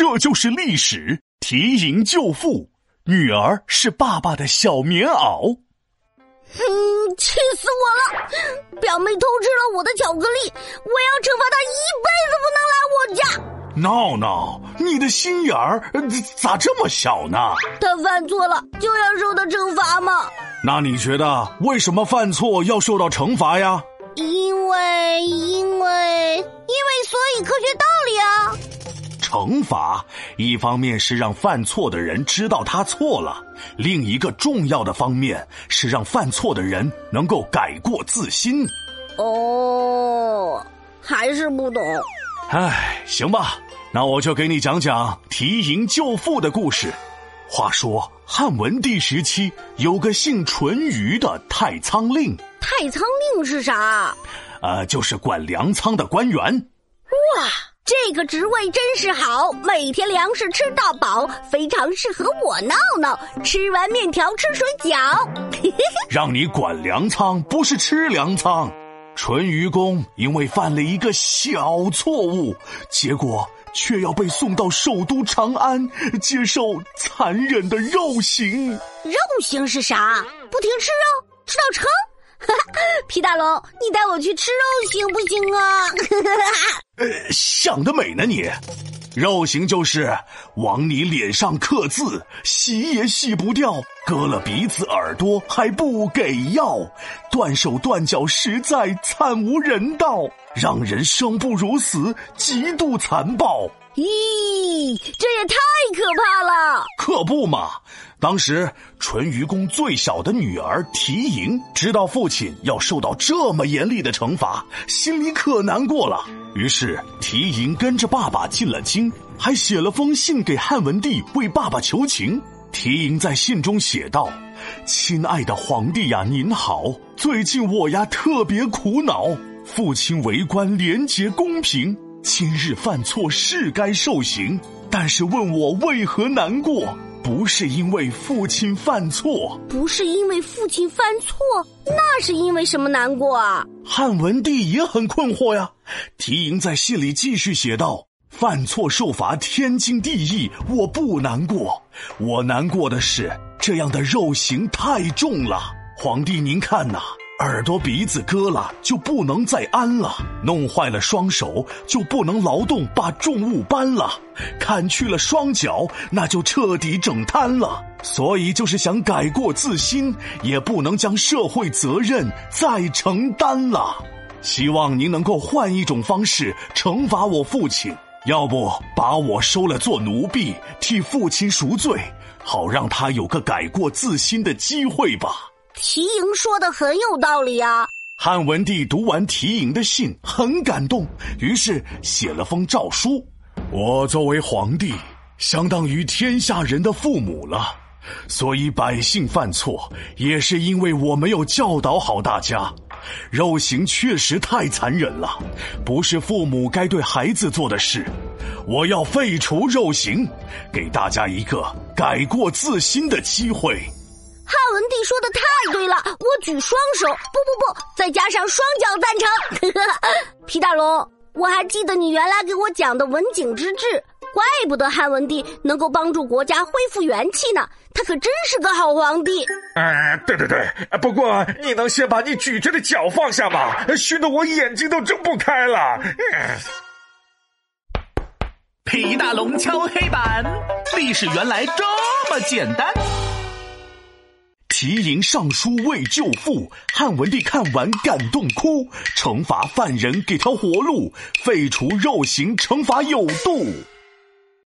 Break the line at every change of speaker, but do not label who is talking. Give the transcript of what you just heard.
这就是历史。提营救父，女儿是爸爸的小棉袄。
嗯，气死我了！表妹偷吃了我的巧克力，我要惩罚她一辈子不能来我家。
闹闹，你的心眼儿咋这么小呢？
她犯错了就要受到惩罚吗？
那你觉得为什么犯错要受到惩罚呀？
因为，因为，因为，所以科学道理啊。
惩罚一方面是让犯错的人知道他错了，另一个重要的方面是让犯错的人能够改过自新。
哦，还是不懂。
唉，行吧，那我就给你讲讲提营救父的故事。话说汉文帝时期有个姓淳于的太仓令。
太仓令是啥？
呃，就是管粮仓的官员。
哇！这个职位真是好，每天粮食吃到饱，非常适合我闹闹。吃完面条吃水饺，
让你管粮仓不是吃粮仓。淳于公因为犯了一个小错误，结果却要被送到首都长安接受残忍的肉刑。
肉刑是啥？不停吃肉，吃到撑。皮大龙，你带我去吃肉行不行啊？
呃，想得美呢你！肉刑就是往你脸上刻字，洗也洗不掉，割了鼻子耳朵还不给药，断手断脚实在惨无人道，让人生不如死，极度残暴。
咦，这也太可怕了！
可不嘛！当时淳于公最小的女儿缇萦知道父亲要受到这么严厉的惩罚，心里可难过了。于是缇萦跟着爸爸进了京，还写了封信给汉文帝为爸爸求情。缇萦在信中写道：“亲爱的皇帝呀，您好！最近我呀特别苦恼，父亲为官廉洁公平。”今日犯错是该受刑，但是问我为何难过？不是因为父亲犯错，
不是因为父亲犯错，那是因为什么难过啊？
汉文帝也很困惑呀。缇萦在信里继续写道：“犯错受罚天经地义，我不难过。我难过的是这样的肉刑太重了。皇帝您看呐。”耳朵鼻子割了就不能再安了，弄坏了双手就不能劳动把重物搬了，砍去了双脚那就彻底整瘫了。所以就是想改过自新，也不能将社会责任再承担了。希望您能够换一种方式惩罚我父亲，要不把我收了做奴婢，替父亲赎罪，好让他有个改过自新的机会吧。
缇萦说的很有道理啊！
汉文帝读完缇萦的信，很感动，于是写了封诏书。我作为皇帝，相当于天下人的父母了，所以百姓犯错，也是因为我没有教导好大家。肉刑确实太残忍了，不是父母该对孩子做的事。我要废除肉刑，给大家一个改过自新的机会。
汉文帝说的太举双手，不不不，再加上双脚赞成。皮大龙，我还记得你原来给我讲的文景之治，怪不得汉文帝能够帮助国家恢复元气呢，他可真是个好皇帝。
哎，对对对，不过你能先把你举着的脚放下吗？熏得我眼睛都睁不开了。
皮大龙敲黑板，历史原来这么简单。
提营上书为救父，汉文帝看完感动哭，惩罚犯人给条活路，废除肉刑，惩罚有度。